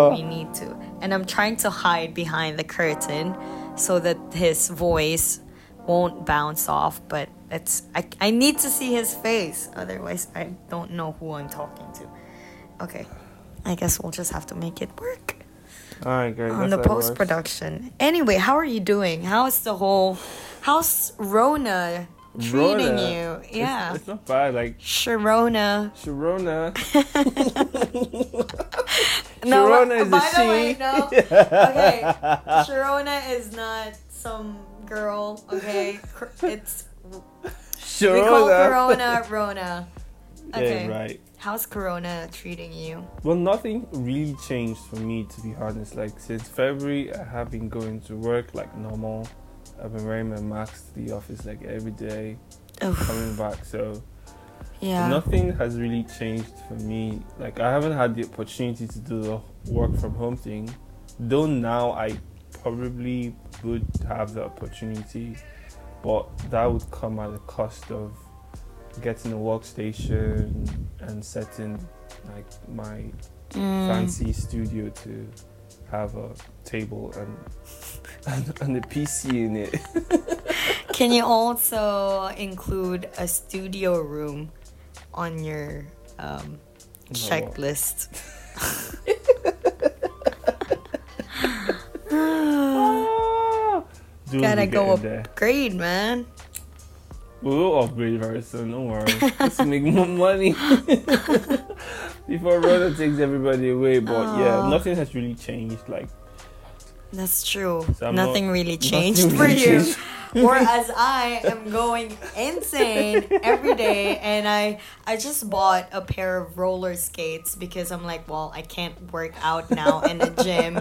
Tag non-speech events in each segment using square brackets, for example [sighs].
Oh. we need to. And I'm trying to hide behind the curtain so that his voice won't bounce off. But it's I, I need to see his face. Otherwise, I don't know who I'm talking to. Okay. I guess we'll just have to make it work All right, great. on that's the how it works. post production. Anyway, how are you doing? How's the whole how's Rona treating Rona. you? Yeah. It's, not bad. Like Sharona. Sharona. [laughs] [laughs] No, Sharona is a by the way, she. no. [laughs] Okay, Sharona is not some girl. Okay, it's Sharona. we call Corona Rona. Okay, Yeah, right. how's Corona treating you? Well, nothing really changed for me, to be honest. Like, since February, I have been going to work like normal. I've been wearing my mask to the office like every day, Oof, coming back. So, yeah. nothing has really changed for me. Like, I haven't had the opportunity to do the work from home thing. Though now I probably would have the opportunity, but that would come at the cost of getting a workstation and setting like my Mm, fancy studio to have a table and [laughs] and, and a PC in it. [laughs] Can you also include a studio room on your um, what? checklist? [laughs] [sighs] Dude, Gotta go getting there. upgrade, man. We'll upgrade very soon. Don't worry. Let's make more money before Rona takes everybody away. But yeah, nothing has really changed. Like That's true. So Nothing not- really nothing changed for really you. changed. [laughs] Whereas I am going insane every day and I I just bought a pair of roller skates because I'm like, well, I can't work out now in the gym.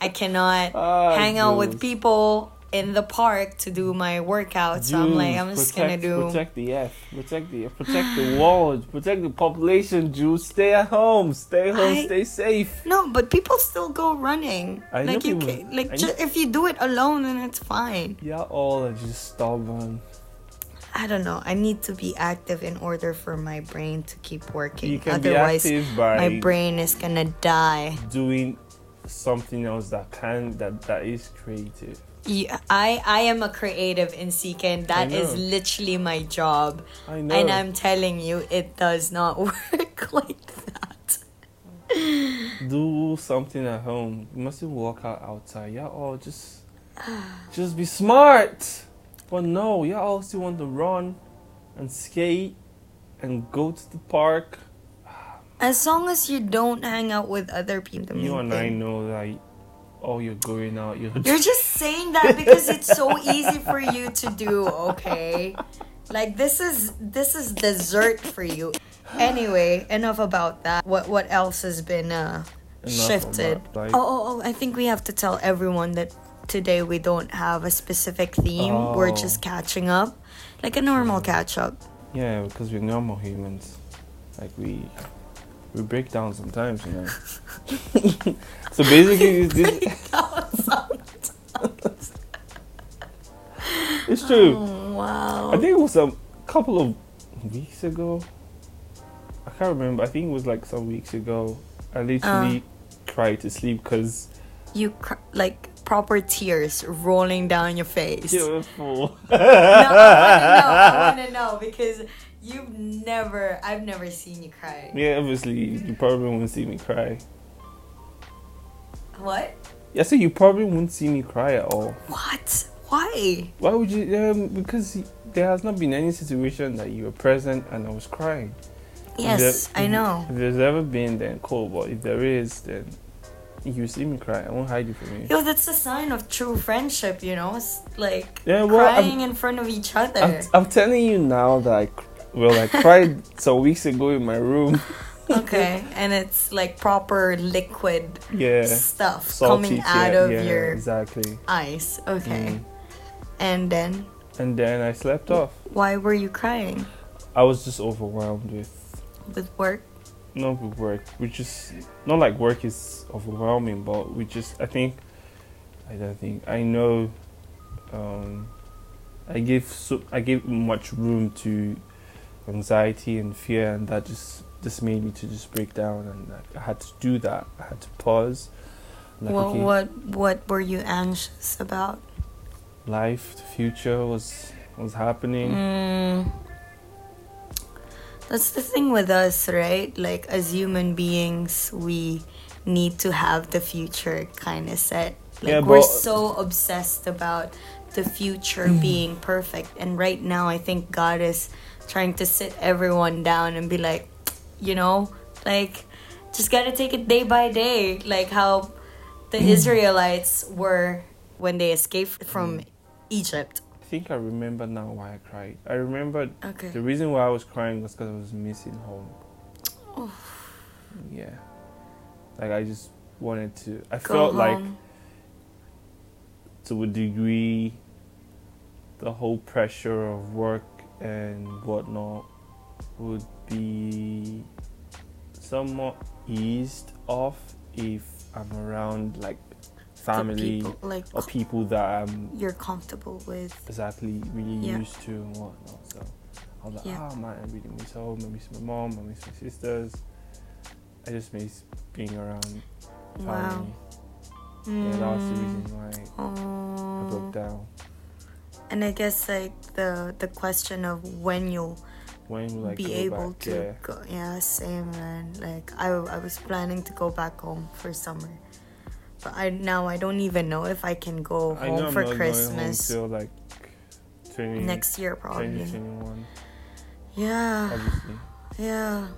I cannot Ah, hang out with people in the park to do my workout. So I'm like, I'm just gonna do protect the F, protect the protect the [gasps] world, protect the population. Jules, stay at home, stay home, I- stay safe. No, but people still go running. I like you people- can, like I ju- know- if you do it alone, then it's fine. Yeah, all are just stubborn. I don't know. I need to be active in order for my brain to keep working. You can Otherwise, be active by my brain is gonna die. doing something else that can that that is creative. Yeah, I I am a creative in CK, and that is literally my job. I know. And I'm telling you, it does not [laughs] work like that. do something at home. You mustn't walk out outside. Yeah, all just [sighs] just be smart. But no, you all still want to run and skate and go to the park. [sighs] As long as you don't hang out with other people. You and I know that oh you're going out, you're You're [laughs] just saying that because it's so easy for you to do, okay? Like this is this is dessert for you. Anyway, enough about that. What what else has been uh Enough shifted? like- oh, oh, oh, I think we have to tell everyone that today we don't have a specific theme. We're Oh. just catching up. Like a normal catch up. Yeah, because we're normal humans. Like we we break down sometimes, you know. [laughs] so basically, this, it's true. Oh, wow. I think it was a couple of weeks ago. I can't remember. I think it was like some weeks ago. I literally uh. cried to sleep because you cr- like proper tears rolling down your face. full. no, I want to know. I want to know because you've never, I've never seen you cry. yeah, obviously you probably won't see me cry. What? Yeah, so you probably won't see me cry at all. What? Why? Why would you? Um, because there has not been any situation that you were present and I was crying. Yes, there- I know. If there's ever been, then cool. But if there is, then you see me cry. I won't hide it from you. Yo, that's a sign of true friendship, you know? It's like Yeah, well, I'm- crying in front of each other. I'm, I'm telling you now that I, well, I cried some weeks ago in my room. [laughs] okay, and it's like proper liquid Yeah, stuff salty. coming yeah, out of yeah, your exactly. eyes. Okay. Mm. And then, And then I slept off. why were you crying? I was just overwhelmed with With work? not with work. We just not like work is overwhelming, but we just I think I don't think I know. Um, I give so I give much room to anxiety and fear, and that just just made me to just break down, and I, I had to do that. I had to pause Like, what okay, what what were you anxious about? life, the future was was happening. Mm. That's the thing with us, right? Like as human beings, we need to have the future kind of set. Like Yeah, we're so obsessed about the future being perfect, and right now, I think God is trying to sit everyone down and be like, you know, like just gotta take it day by day, like how the mm. Israelites were when they escaped from mm. Egypt. I think I remember now why I cried. I remember Okay. the reason why I was crying was because I was missing home. Oh. Yeah, like I just wanted to. I Go felt like to a degree, the whole pressure of work and whatnot would be somewhat eased off if I'm around like family people, like or people that I'm you're comfortable with. exactly really Yeah. used to and whatnot. So I was like, Yeah. oh man, I really miss home. I miss my mom. I miss my sisters. I just miss being around Wow. family. Yeah, that was the Mm. reason why I broke down. And I guess like the the question of when you'll When will I be able back? to Yeah. go yeah, same man. Like I I was planning to go back home for summer. But I now I don't even know if I can go I know home I'm for Christmas going home like 20, next year probably. 2021, Yeah. obviously. Yeah.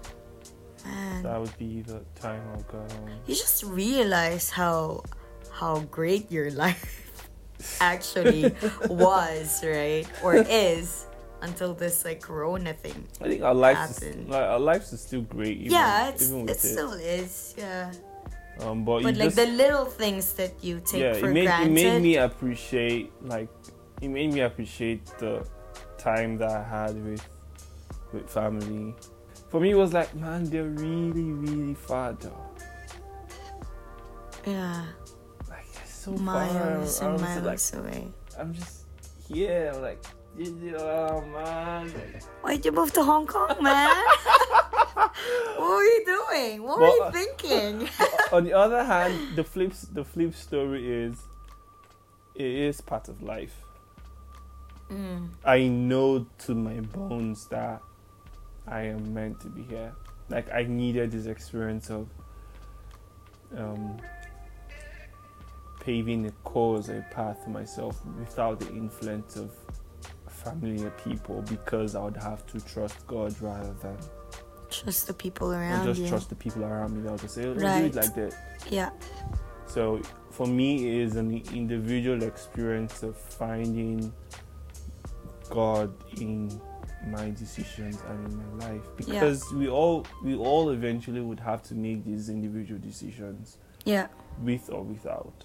Man. That would be the time I'll go home. you just realize how how great your [laughs] life actually was, right? Or is until this like corona thing. I think our lives, is, like our lives is still great. Even, yeah, it's even it still is, yeah. Um, but, But like just, the little things that you take yeah, for it made granted. it made me appreciate like it made me appreciate the time that I had with with family. For me, it was like, man, they're really, really far though. yeah, so miles far. And was like, miles away. I'm just here. I'm like, oh man. Why'd you move to Hong Kong, man? [laughs] what were you doing? What were you uh, thinking? [laughs] On the other hand, the flip the flip story is it is part of life. mm, I know to my bones that I am meant to be here. Like I needed this experience of um, paving a course, a path for myself without the influence of familiar people because I would have to trust God rather than just the people or around just you. trust the people around me would just say, oh, do it like that. yeah, So for me, it is an individual experience of finding God in my decisions and in my life Yeah. because we all we all eventually would have to make these individual decisions yeah. with or without.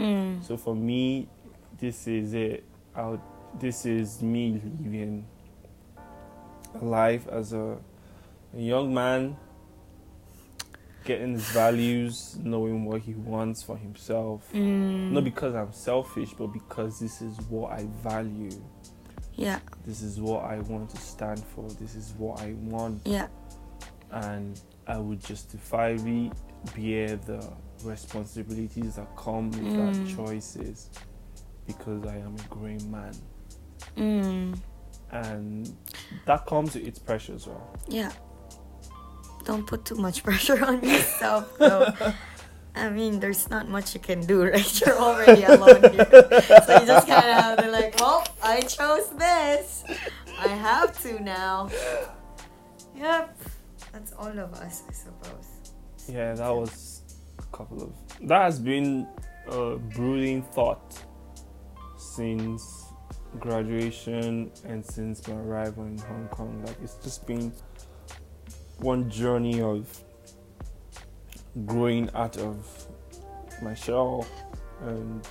Mm, So for me, this is it. Out. This is me living a life as a, a young man, getting his values, knowing what he wants for himself. mm, Not because I'm selfish, but because this is what I value. yeah, This is what I want to stand for. This is what I want, yeah. and I would justifiably bear the responsibilities that come with Mm. that choices because I am a grown man. Mm, and that comes with its pressure as well. yeah. Don't put too much [laughs] pressure on yourself, though. I mean, there's not much you can do, [laughs] right? You're already alone here. So you just kind of have to, like, well, I chose this. I have to now. Yep. That's all of us, I suppose. Yeah, that was a couple of that has been a brooding thought since graduation and since my arrival in Hong Kong. Like it's just been one journey of growing out of my shell and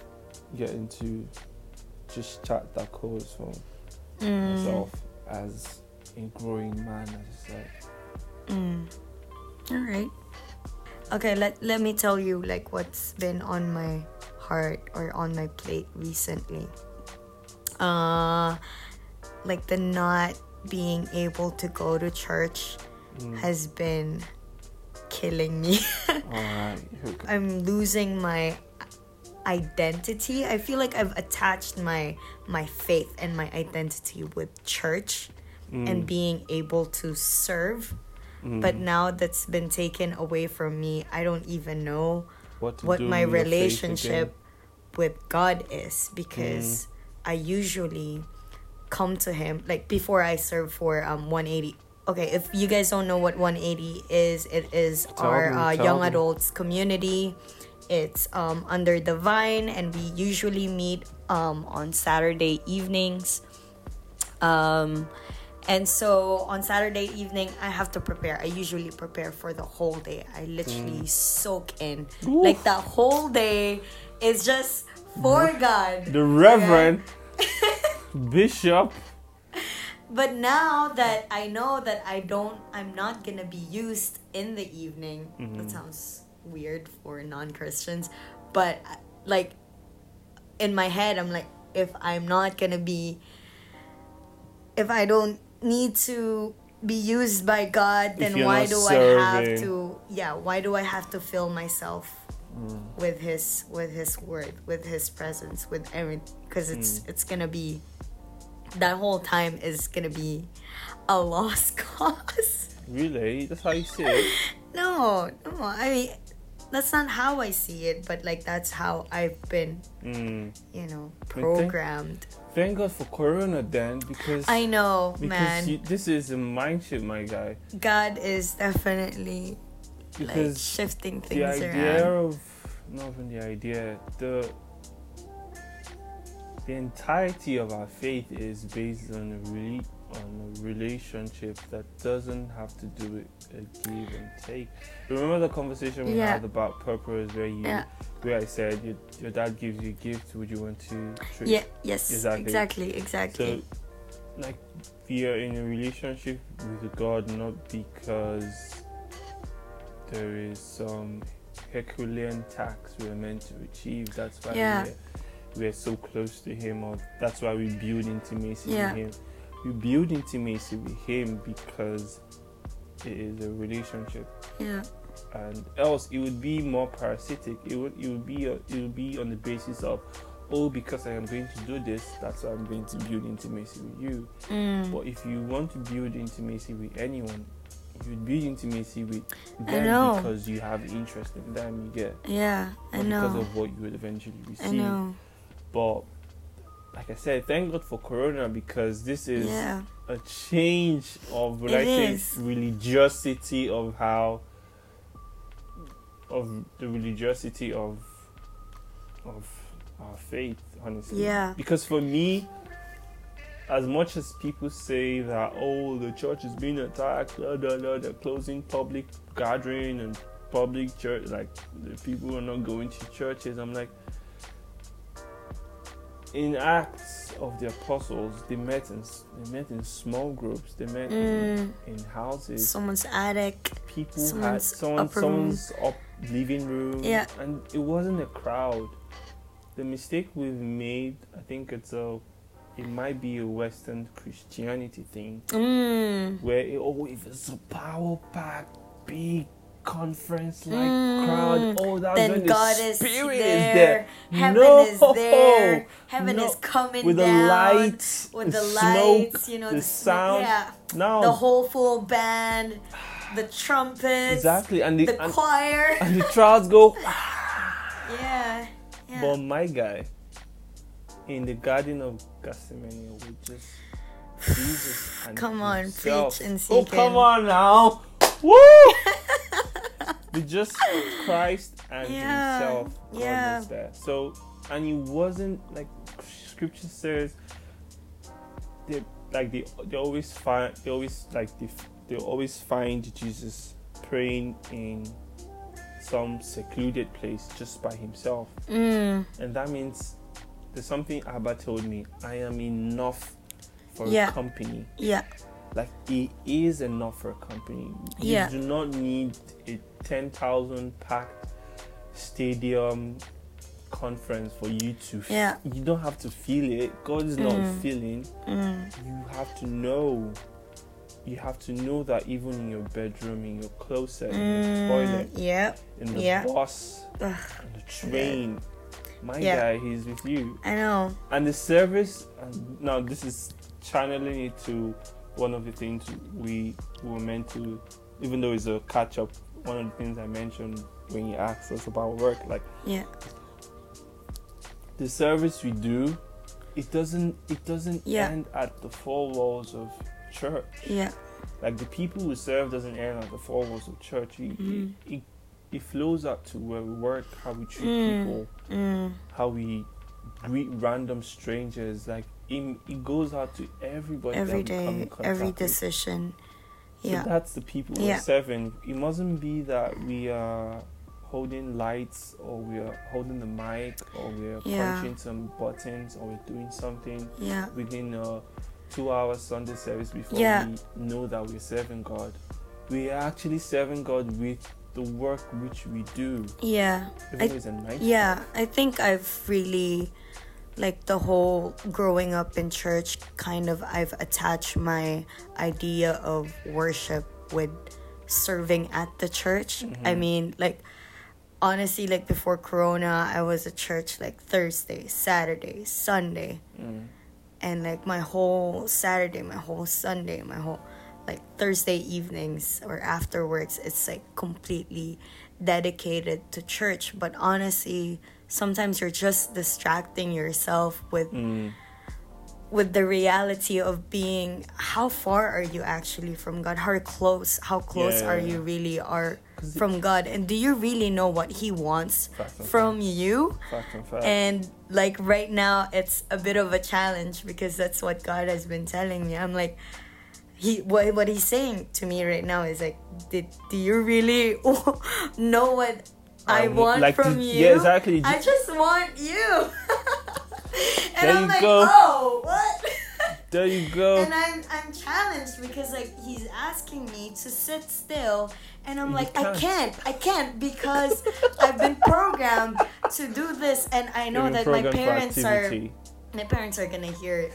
getting to just chart that course for Mm, myself as a growing man, I just say. Mm. All right. Okay, let let me tell you like what's been on my heart or on my plate recently. Uh like the not being able to go to church Mm. has been killing me. [laughs] I'm losing my identity. I feel like I've attached my my faith and my identity with church and being able to serve. But now that's been taken away from me. I don't even know What, what my with your faith relationship with God is because I usually come to him like before I serve for um 180. Okay, if you guys don't know what 180 is, it is Tell our them, uh, young them. adults community. It's um under the vine and we usually meet um on Saturday evenings. Um and so on Saturday evening, I have to prepare. I usually prepare for the whole day. I literally mm. soak in. Like that whole day is just for God. The Reverend [laughs] Bishop. But now that I know that I don't, I'm not gonna be used in the evening. Mm-hmm. That sounds weird for non Christians. But like in my head, I'm like, if I'm not gonna be, if I don't need to be used by God, then why do I have to? Yeah, why do I have to fill myself with His with His word, with His presence, with everything? Because it's it's gonna be that whole time is gonna be a lost [laughs] cause. Really? That's how you see it? [laughs] no, no, I mean that's not how I see it, but like that's how I've been, Mm. you know, programmed. Thank God for Corona then, because I know, because man. you, this is a mind shift, my guy. God is definitely like Because shifting the things idea around. of not even the idea, the the entirety of our faith is based on a really on a relationship that doesn't have to do with a give and take. Remember the conversation we Yeah. had about purpose, where you, Yeah. where I said your, your dad gives you a gift, would you want to? Treat? Yeah, yes, Exactly. exactly, exactly. So, like, we are in a relationship with God not because there is some Herculean task we're meant to achieve. That's why Yeah. we're, we're so close to Him, or that's why we build intimacy Yeah. with Him. We build intimacy with Him because it is a relationship yeah, and else it would be more parasitic. It would it would be it would be on the basis of oh because I am going to do this, that's why I'm going to build intimacy with you. mm, But if you want to build intimacy with anyone, you build intimacy with them because you have interest in them. You get yeah. I not because of what you would eventually receive. I know. But like I said, thank God for Corona because this is Yeah, a change of would It I say religiosity of how of the religiosity of of our faith honestly. Yeah. because for me as much as people say that oh the church is being attacked blah, blah, blah, they're closing public gathering and public church like the people are not going to churches i'm like in acts of the apostles they met in they met in small groups they met in, Mm. in houses someone's attic. people had someone's someone upper room. up living room Yeah. and it wasn't a crowd the mistake we've made i think it's a it might be a western christianity thing Mm. where it, oh if it's a power packed big conference like Mm. crowd oh that's then when God the is spirit there. is there Heaven No! is there. Heaven No. is coming with the lights with the, the smoke lights. You know the, the, sound Yeah, no the whole full band, the trumpets, exactly and the, the and, choir. [laughs] and the crowds go [laughs] yeah, yeah. But my guy, in the Garden of Gethsemane, with just Jesus [sighs] Come on, himself. preach and Oh, come on now. [laughs] Woo! The just Christ and Yeah, himself yeah. was there. So, and he wasn't like Scripture says. They like they they always find they always like they they always find Jesus praying in some secluded place just by himself Mm, and that means there's something Abba told me. I am enough for Yeah. company. yeah, Like it is enough for a company. Yeah. You do not need a ten thousand packed stadium conference for you to. f- Yeah. You don't have to feel it. God is not Mm. feeling. mm, You have to know you have to know that even in your bedroom, in your closet, in Mm, the toilet, yeah, in the yeah. bus, Ugh. on the train, my Yeah. guy, he's with you. I know. And the service, and now this is channeling it to one of the things we were meant to, even though it's a catch up, one of the things I mentioned when you asked us about work, like Yeah, the service we do, it doesn't it doesn't Yeah. end at the four walls of church. yeah, Like the people we serve doesn't end at the four walls of church. It, it, it, it flows out to where we work, how we treat Mm. people, mm, how we greet random strangers. Like it, it goes out to everybody. every that we come in contact every with. decision. So that's the people we're serving. It mustn't be that we are holding lights or we are holding the mic or we are Yeah. punching some buttons or we're doing something yeah, within a two hour Sunday service before Yeah. we know that we're serving God. We are actually serving God with the work which we do. yeah. Even I- though it's a nice Yeah, I think I've really like the whole growing up in church kind of I've attached my idea of worship with serving at the church. I mean, like honestly like before corona, I was at church like Thursday, Saturday, Sunday, Mm. and like my whole Saturday, my whole Sunday, my whole like Thursday evenings or afterwards, it's like completely dedicated to church. But honestly, sometimes you're just distracting yourself with Mm. with the reality of being how far are you actually from God? How close how close Yeah. are you really are from God? And do you really know what he wants Fact and from you? Fact and fact. And like right now, it's a bit of a challenge because that's what God has been telling me. I'm like, he what what he's saying to me right now is like, did do you really [laughs] know what I Um, want like, from did- you? yeah, exactly. I just want you. [laughs] and There I'm you like, go. oh, what? [laughs] there you go. and I'm I'm challenged because like he's asking me to sit still and I'm You like I can't. can't I can't because [laughs] I've been programmed to do this and I know that my parents are my parents are gonna hear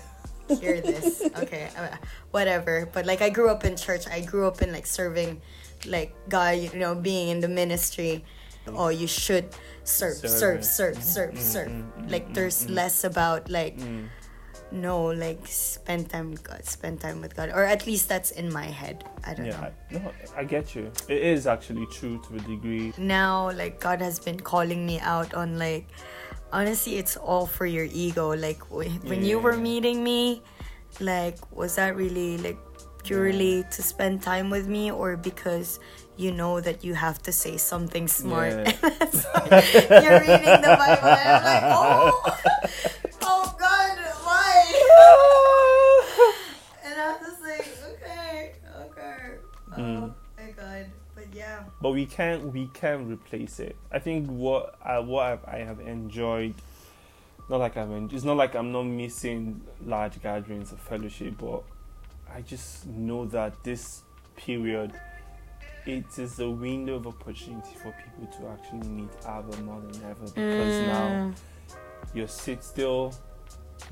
hear this okay uh, whatever but like I grew up in church I grew up in like serving like God you know being in the ministry oh you should serve serve serve serve serve mm, like mm, there's mm. less about like Mm. no like spend time with god spend time with god or at least that's in my head i don't Yeah, know I, no, I get you. It is actually true to a degree. now like god has been calling me out on like honestly it's all for your ego like wh- when you were meeting me like was that really like purely to spend time with me or because you know that you have to say something smart Yeah. [laughs] You're reading the bible and i'm like oh oh god why [laughs] And I was just like, okay, okay. Oh Mm. my god. But yeah. but we can't, we can't replace it. I think what I what I've, I have enjoyed, not like I've en- it's not like I'm not missing large gatherings of fellowship, but I just know that this period, it is a window of opportunity for people to actually meet other more than ever because now Mm. you sit still.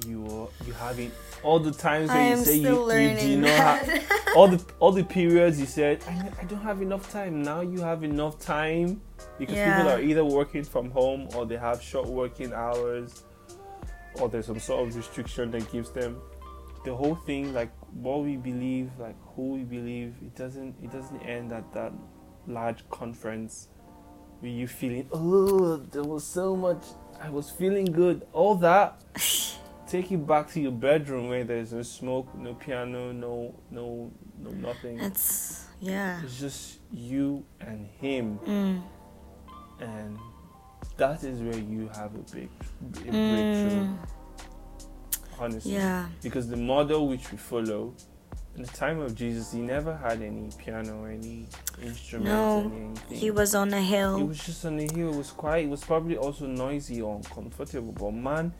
You are, you have it all the times I when you say you, you do not have [laughs] all the all the periods you said I, I don't have enough time now you have enough time because people are either working from home or they have short working hours or there's some sort of restriction that gives them the whole thing like what we believe like who we believe it doesn't it doesn't end at that large conference where you feeling oh there was so much i was feeling good all that [laughs] take you back to your bedroom where there's no smoke no piano no no no nothing it's yeah. it's just you and him Mm. and that is where you have a big a breakthrough Mm. Honestly Yeah. because the model which we follow in the time of jesus he never had any piano any instruments No, anything He was on a it hill. was just on the hill it was quiet it was probably also noisy or uncomfortable but man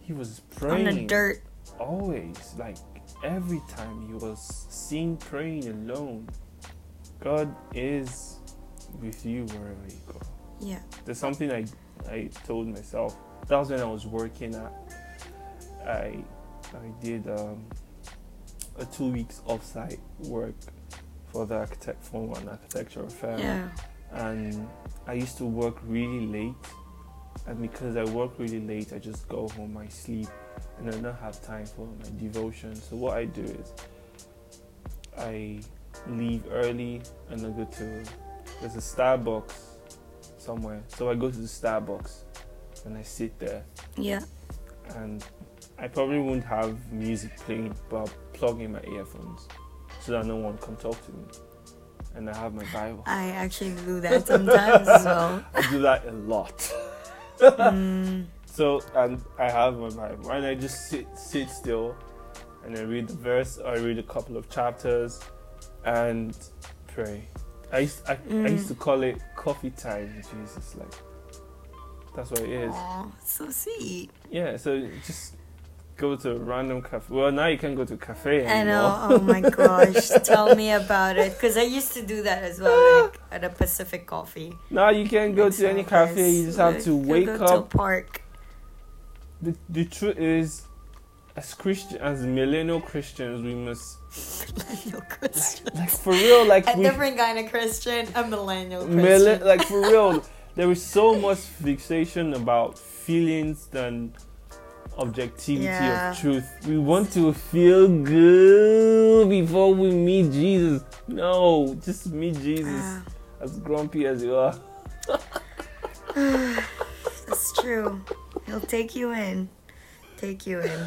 he was praying On the dirt. always like every time he was seen praying alone god is with you wherever you go Yeah. there's something i i told myself that was when i was working at i i did um a two weeks offsite work for the architect for one architecture firm. Yeah. and I used to work really late. And because I work really late, I just go home, I sleep, and I don't have time for my devotion. So what I do is I leave early and I go to there's a Starbucks somewhere. So I go to the Starbucks and I sit there Yeah. and I probably won't have music playing, but I'll plug in my earphones so that no one can talk to me. And I have my Bible. I actually do that sometimes as well. [laughs] I do that a lot. Mm, [laughs] So and I have my Bible and I just sit sit still and I read the verse or I read a couple of chapters and pray. I used I, I used to call it coffee time with Jesus like that's what it is. aw, so sweet. Yeah, so just go to a random cafe. Well now you can go to a cafe I know. Oh my gosh. [laughs] Tell me about it. Because I used to do that as well, like at a Pacific Coffee. Now you can't go to any cafe, you just have to wake go to a up. park. The, the truth is as Christian as millennial Christians we must Millennial [laughs] Christian. like for real like A we different kind of Christian, a millennial Christian. Millen- like for real, [laughs] there is so much fixation about feelings than objectivity Yeah. of truth. We want to feel good before we meet Jesus. No, just meet Jesus Ah, as grumpy as you are. [sighs] that's true. He'll take you in. Take you in.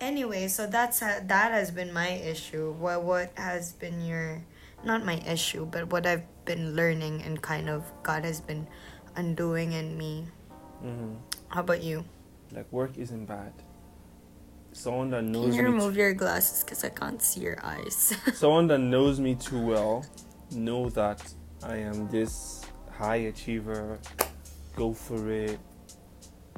Anyway, so that's ha- that has been my issue. What what has been your not my issue, but what I've been learning and kind of God has been undoing in me. hmm How about you? Like work isn't bad. Someone that knows. Can you me, remove your glasses because I can't see your eyes? [laughs] someone that knows me too well, know that I am this high achiever. Go for it.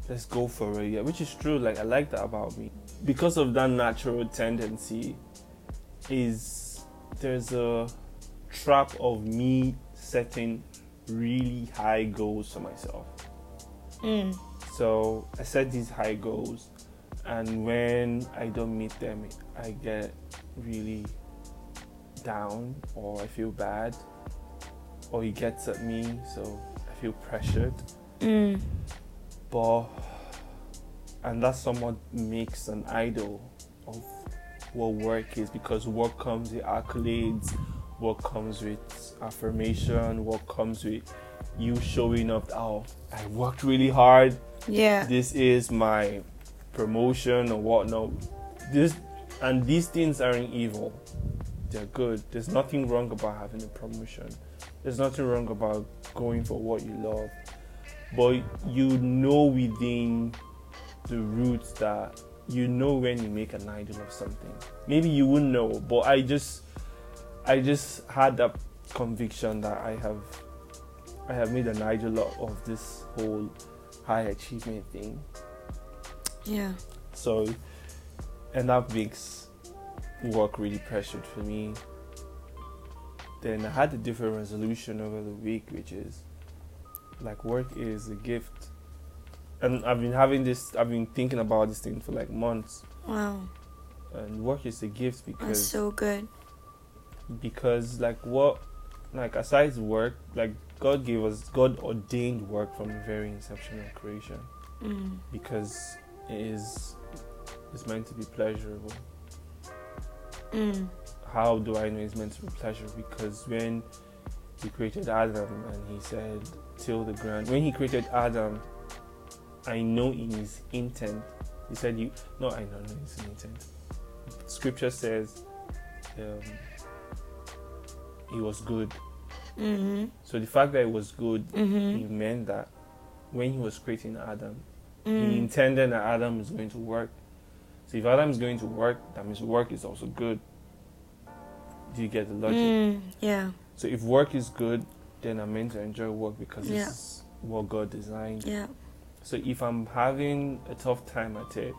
Let's go for it. Yeah, which is true. Like I like that about me. Because of that natural tendency, is there's a trap of me setting really high goals for myself. mm. So I set these high goals, and when I don't meet them, I get really down, or I feel bad, or he gets at me, so I feel pressured. Mm. But and that somewhat makes an idol of what work is because work comes with accolades, what comes with affirmation, what comes with you showing up. Oh, I worked really hard. Yeah. this is my promotion or whatnot. This and these things aren't evil. They're good. There's nothing wrong about having a promotion. There's nothing wrong about going for what you love. But you know within the roots that you know when you make an idol of something. Maybe you wouldn't know, but I just I just had that conviction that I have I have made an idol of this whole high achievement thing. Yeah. So, and that makes work really pressured for me. Then I had a different resolution over the week, which is like work is a gift. And I've been having this, I've been thinking about this thing for like months. Wow. And work is a gift because. That's so good. because like what like aside work like god gave us god ordained work from the very inception of creation. Mm. because it is it's meant to be pleasurable. Mm. how do i know it's meant to be pleasurable? Because when he created adam and he said till the ground when he created adam i know in his intent he said you no i don't know his intent. Scripture says um, he was good Mm-hmm. So the fact that it was good, Mm-hmm. it meant that when he was creating Adam, he Mm. intended that Adam is going to work. So if Adam is going to work, that means work is also good. Do you get the logic? Mm. Yeah. So if work is good, then I'm meant to enjoy work because Yeah. is what God designed. Yeah. So if I'm having a tough time at it,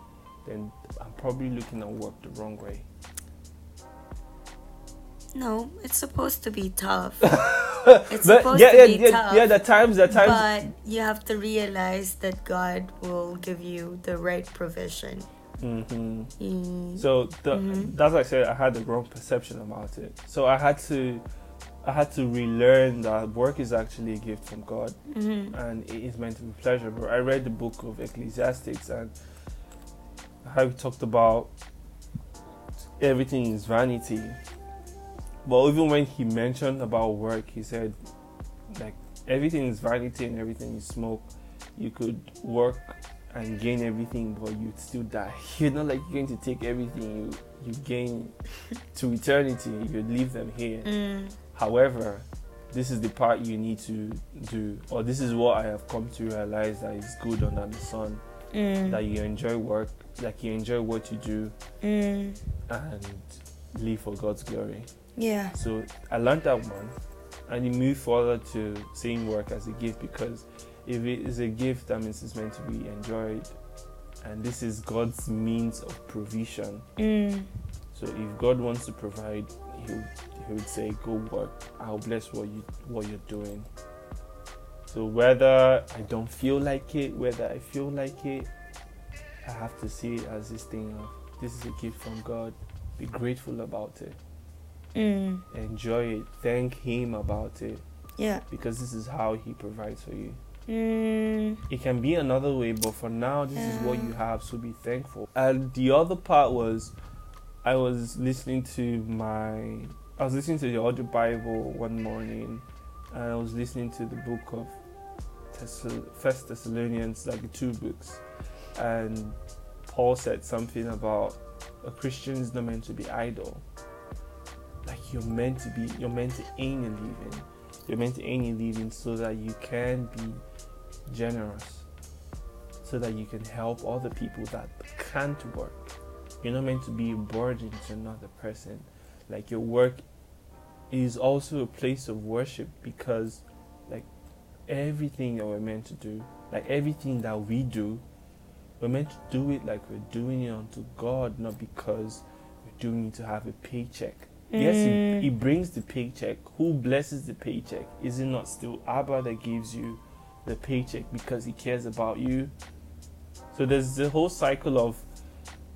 then I'm probably looking at work the wrong way. No, it's supposed to be tough. [laughs] [laughs] But it's supposed yeah, to yeah, be yeah, tough. yeah. The times, the times. But you have to realize that God will give you the right provision. hmm Mm. So the, Mhm. that's why I said I had the wrong perception about it. So I had to, I had to relearn that work is actually a gift from God Mhm. and it is meant to be pleasurable. I read the book of Ecclesiastics and how he talked about everything is vanity. But even when he mentioned about work, he said like everything is vanity and everything is smoke. You could work and gain everything, but you'd still die. [laughs] You're not like you're going to take everything you you gain [laughs] to eternity. You'd leave them here. Mm. However, this is the part you need to do, or this is what I have come to realize that is good under the sun. Mm. That you enjoy work, like you enjoy what you do, Mm. and live for God's glory. Yeah. So I learned that one, and it moved forward to seeing work as a gift because if it is a gift, that means it's meant to be enjoyed, and this is God's means of provision. Mm. So if God wants to provide, he would, he would say, "Go work. I'll bless what you what you're doing." So whether I don't feel like it, whether I feel like it, I have to see it as this thing of this is a gift from God. Be grateful about it. Mm. Enjoy it. Thank Him about it Yeah. because this is how He provides for you. Mm. It can be another way, but for now, this is what you have, so be thankful. And the other part was, I was listening to my, I was listening to the audio Bible one morning, and I was listening to the book of Thessal- First Thessalonians, like the two books, and Paul said something about a Christian is not meant to be idle. You're meant to be, you're meant to earn a living. You're meant to earn a living so that you can be generous so that you can help other people that can't work. You're not meant to be a burden to another person. Like your work is also a place of worship because like everything that we're meant to do, like everything that we do, we're meant to do it like we're doing it unto God, not because we're doing it to have a paycheck. Yes, Mm. it, it brings the paycheck. Who blesses the paycheck? Is it not still Abba that gives you the paycheck because he cares about you? So there's the whole cycle of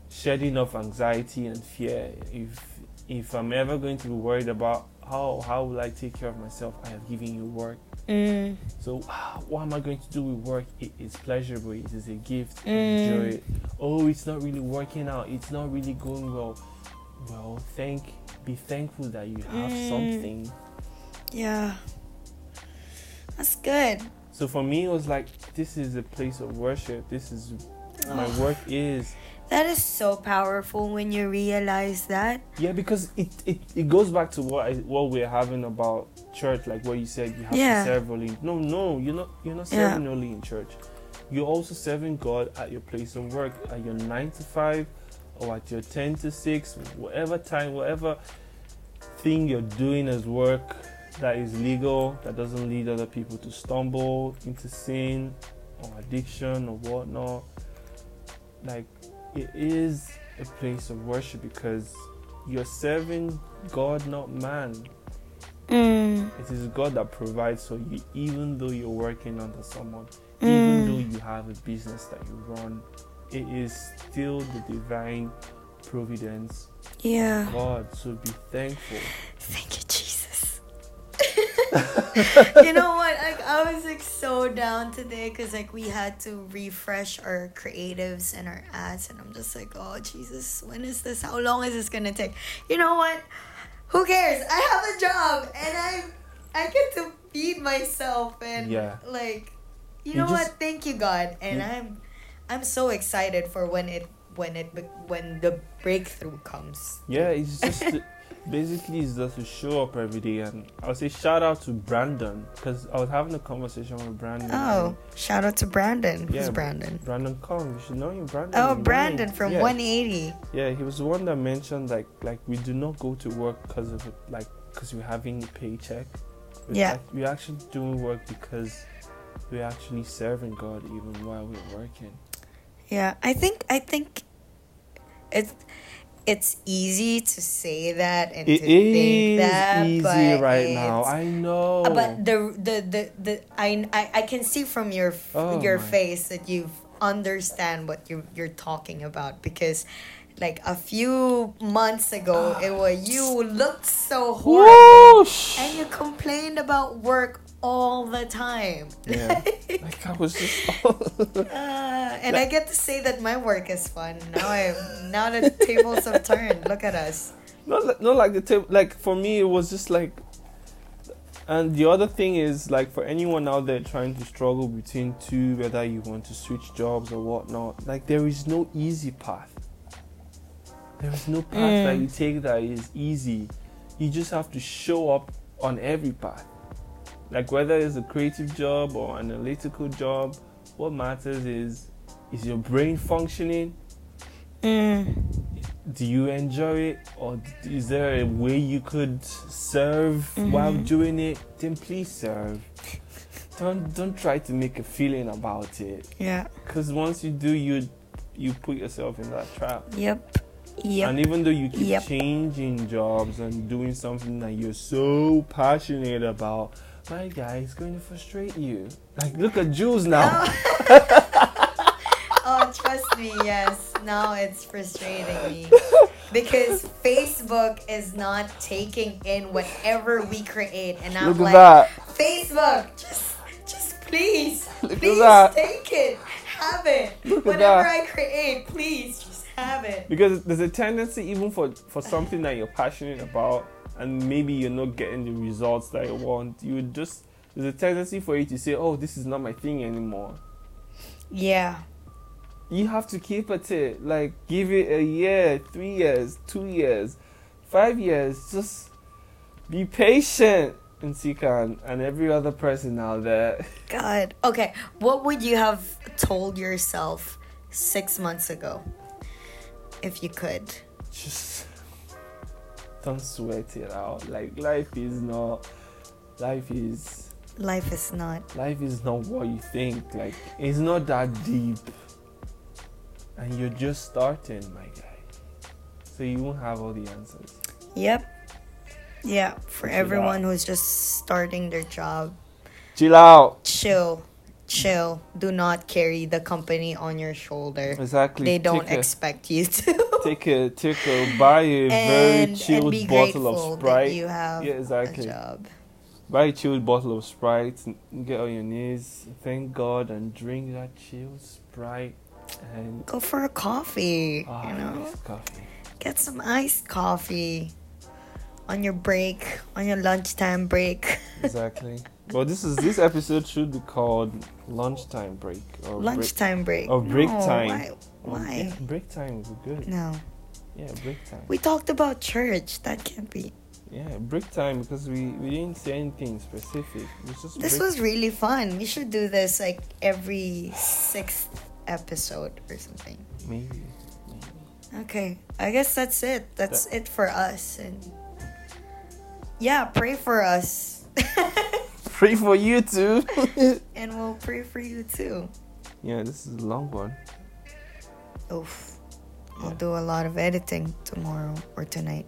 shedding off anxiety and fear. If if I'm ever going to be worried about how how will I take care of myself, I have given you work. Mm. So ah, what am I going to do with work? It is pleasurable. It is a gift. Mm. Enjoy it. Oh, it's not really working out. It's not really going well. Well, thank. Be thankful that you have Mm. something. Yeah. That's good. So for me, it was like this is a place of worship. This is my work is That is so powerful when you realize that. yeah because it, it, it goes back to what I, what we're having about church like what you said you have Yeah. to serve only no no you're not you're not Yeah. serving only in church you're also serving God at your place of work at your nine to five or at your ten to six whatever time whatever thing you're doing as work that is legal that doesn't lead other people to stumble into sin or addiction or whatnot like it is a place of worship because you're serving God, not man. Mm. It is God that provides for you, even though you're working under someone, even Mm. though you have a business that you run. It is still the divine providence Yeah. God. So be thankful. Thank you, Jesus. [laughs] you know what? Like I was like so down today because like we had to refresh our creatives and our ads, and I'm just like, oh Jesus, when is this? How long is this gonna take? You know what? Who cares? I have a job and I I get to feed myself and Yeah. like you You know just- what? Thank you God, and You- I'm I'm so excited for when it when it when the breakthrough comes. Yeah, it's just [laughs] basically it's just to show up every day. And I would say shout out to Brandon because I was having a conversation with Brandon. Oh, shout out to Brandon. Yeah, Who's Brandon? Brandon Kong, you should know him, Brandon. Oh, Brandon from yeah. 180. Yeah, he was the one that mentioned like like we do not go to work because of it, like because we're having a paycheck. We're Yeah. ac- we're actually doing work because we're actually serving God even while we're working. Yeah, I think I think it's it's easy to say that and It to think that, easy but right now. I know. Uh, But the the the, the I, I I can see from your Oh your my. face that you've understand what you you're talking about because like a few months ago it was you looked so horrible Whoosh! and you complained about work all the time. Yeah. [laughs] like I was just. [laughs] Uh, and I get to say that my work is fun. Now I now the tables have turned. Look at us. not li- not like the table. Like for me, it was just like. And the other thing is like for anyone out there trying to struggle between two, whether you want to switch jobs or whatnot, like there is no easy path. There is no path that Mm. you take that is easy. You just have to show up on every path. Like whether it's a creative job or an analytical job, what matters is is your brain functioning? Mm. do you enjoy it or is there a way you could serve while Mhm. doing it then please serve don't don't try to make a feeling about it Yeah. because once you do you you put yourself in that trap Yep. Yep. and even though you keep Yep. changing jobs and doing something that you're so passionate about my guy is going to frustrate you like look at jules now oh. [laughs] [laughs] oh, trust me, yes. Now it's frustrating me because Facebook is not taking in whatever we create, and I'm look at like, that Facebook, just, just please, Look please take it, have it. Look at Whatever. I create, please just have it. because there's a tendency even for for something that you're passionate about and maybe you're not getting the results that you want you would just there's a tendency for you to say oh this is not my thing anymore Yeah. you have to keep at it like give it a year three years two years five years just be patient and Sikan and every other person out there [laughs] God. Okay, what would you have told yourself six months ago, if you could? just don't sweat it out like life is not life is Life is not. life is not what you think. Like it's not that deep, and you're just starting, my guy. So you won't have all the answers. Yep. Yeah, for Chill everyone out. who's just starting their job, Chill out. chill, chill. Do not carry the company on your shoulder. Exactly. They don't take expect you to. take a take a buy a [laughs] very and, chilled and be bottle of Sprite. that you have Yeah, exactly. a job. Buy a chilled bottle of Sprite. Get on your knees, thank God, and drink that chilled Sprite. And Go for a coffee. ah, you know, coffee. get some iced coffee on your break, on your lunchtime break. Exactly. well, this is this episode should be called lunchtime break or lunchtime break. or break No, time. Why? Oh, Why? yeah, break time is good. No. Yeah, break time. We talked about church. That can't be. Yeah, break time because we, we didn't say anything specific. It was just This was really fun. We should do this like every sixth episode or something. maybe. maybe. Okay, I guess that's it. That's it for us. And yeah, pray for us. [laughs] pray for you too. [laughs] and we'll pray for you too. yeah, this is a long one. Oof. I'll do a lot of editing tomorrow or tonight.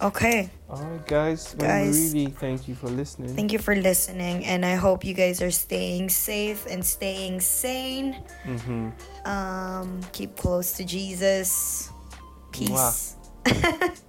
Okay. All right, guys. Guys. we really thank you for listening. Thank you for listening. And I hope you guys are staying safe and staying sane. mm-hmm. Um, keep close to Jesus. Peace. [laughs]